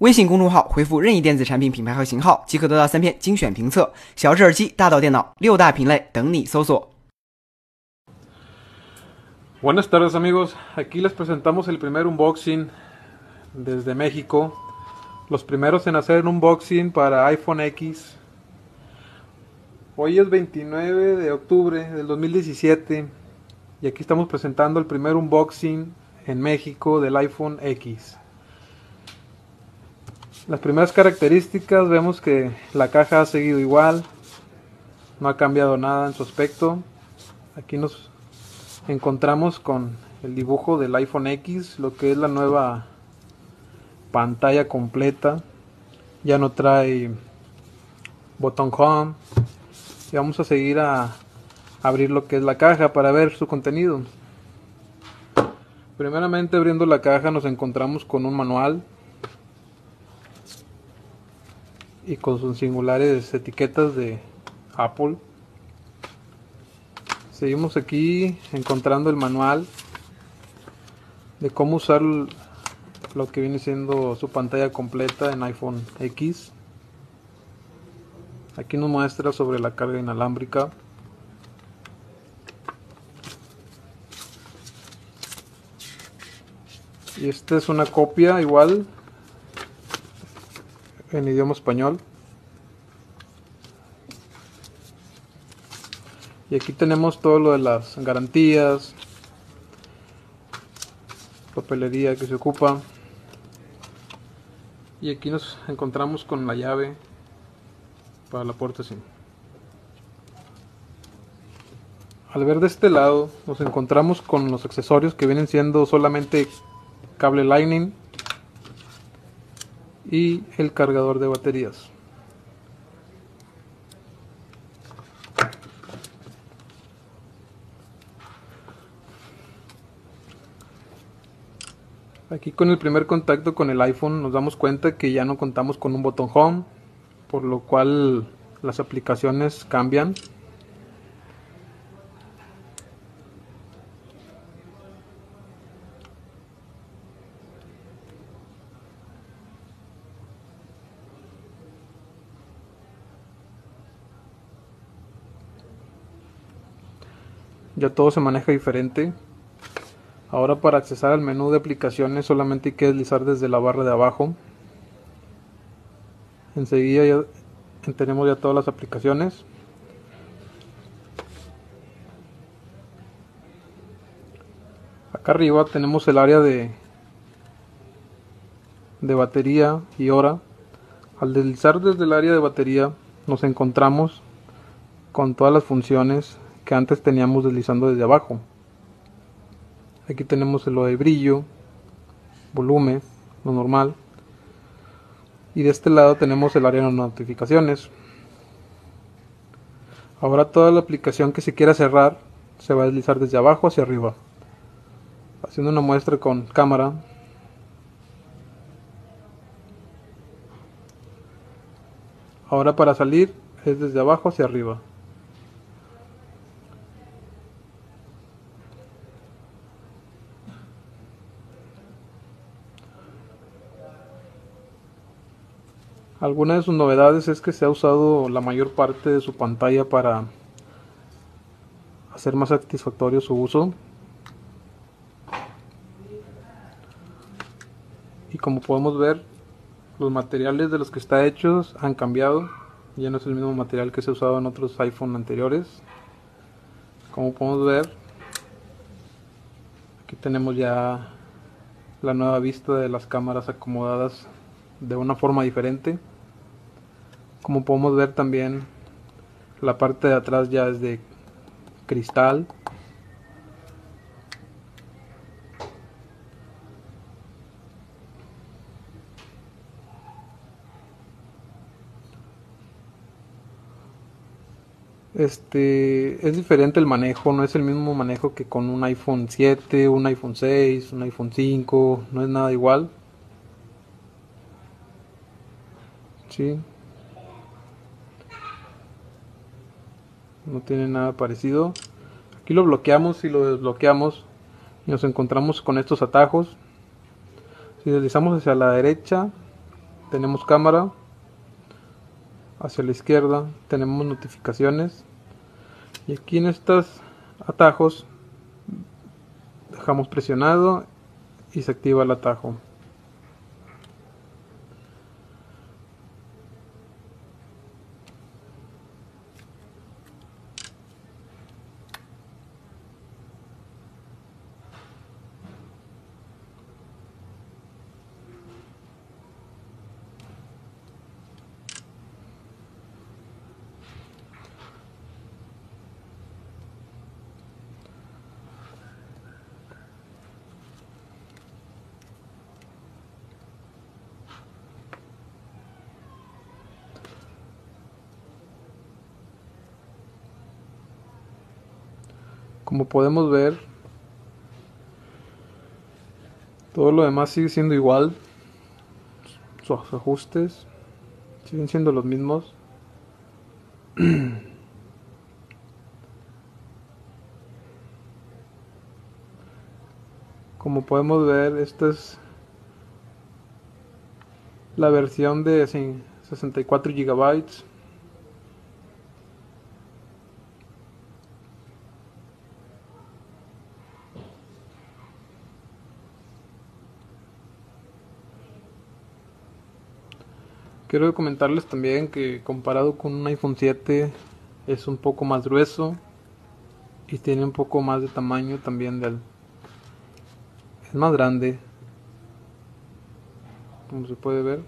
微信公众号回复任意电子产品品牌和型号，即可得到三篇精选评测。小智耳机，大到电脑，六大品类等你搜索。Buenas tardes amigos, aquí les presentamos el primer unboxing desde México. Los primeros en hacer un unboxing para iPhone X. Hoy es 29 de octubre del 2017 y aquí estamos presentando el primer unboxing en México del iPhone X. Las primeras características vemos que la caja ha seguido igual, no ha cambiado nada en su aspecto. Aquí nos encontramos con el dibujo del iPhone X, lo que es la nueva pantalla completa. Ya no trae botón home. Y vamos a seguir a abrir lo que es la caja para ver su contenido. Primeramente abriendo la caja nos encontramos con un manual y con sus singulares etiquetas de Apple. Seguimos aquí encontrando el manual de cómo usar lo que viene siendo su pantalla completa en iPhone X. Aquí nos muestra sobre la carga inalámbrica. Y esta es una copia igual en idioma español. Y aquí tenemos todo lo de las garantías, papelería que se ocupa. Y aquí nos encontramos con la llave para la puerta SIM. Al ver de este lado nos encontramos con los accesorios que vienen siendo solamente cable Lightning y el cargador de baterías. Aquí con el primer contacto con el iPhone nos damos cuenta que ya no contamos con un botón home, por lo cual las aplicaciones cambian. Ya todo se maneja diferente. Ahora para accesar al menú de aplicaciones solamente hay que deslizar desde la barra de abajo. Enseguida ya tenemos ya todas las aplicaciones. Acá arriba tenemos el área de, de batería y hora. Al deslizar desde el área de batería nos encontramos con todas las funciones que antes teníamos deslizando desde abajo. Aquí tenemos lo de brillo, volumen, lo normal. Y de este lado tenemos el área de notificaciones. Ahora toda la aplicación que se quiera cerrar se va a deslizar desde abajo hacia arriba. Haciendo una muestra con cámara. Ahora para salir es desde abajo hacia arriba. Alguna de sus novedades es que se ha usado la mayor parte de su pantalla para hacer más satisfactorio su uso. Y como podemos ver, los materiales de los que está hechos han cambiado. Ya no es el mismo material que se ha usado en otros iPhone anteriores. Como podemos ver, aquí tenemos ya la nueva vista de las cámaras acomodadas de una forma diferente. Como podemos ver también la parte de atrás ya es de cristal. Este es diferente el manejo, no es el mismo manejo que con un iPhone 7, un iPhone 6, un iPhone 5, no es nada igual. Sí. No tiene nada parecido. Aquí lo bloqueamos y lo desbloqueamos y nos encontramos con estos atajos. Si deslizamos hacia la derecha tenemos cámara. Hacia la izquierda tenemos notificaciones. Y aquí en estos atajos dejamos presionado y se activa el atajo como podemos ver todo lo demás sigue siendo igual. Sus ajustes siguen siendo los mismos. Como podemos ver esta es la versión de 64 gigabytes Quiero comentarles también que comparado con un iPhone 7 es un poco más grueso y tiene un poco más de tamaño también del es más grande como se puede ver.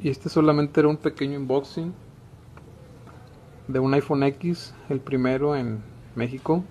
Y este solamente era un pequeño unboxing de un iPhone X el primero en México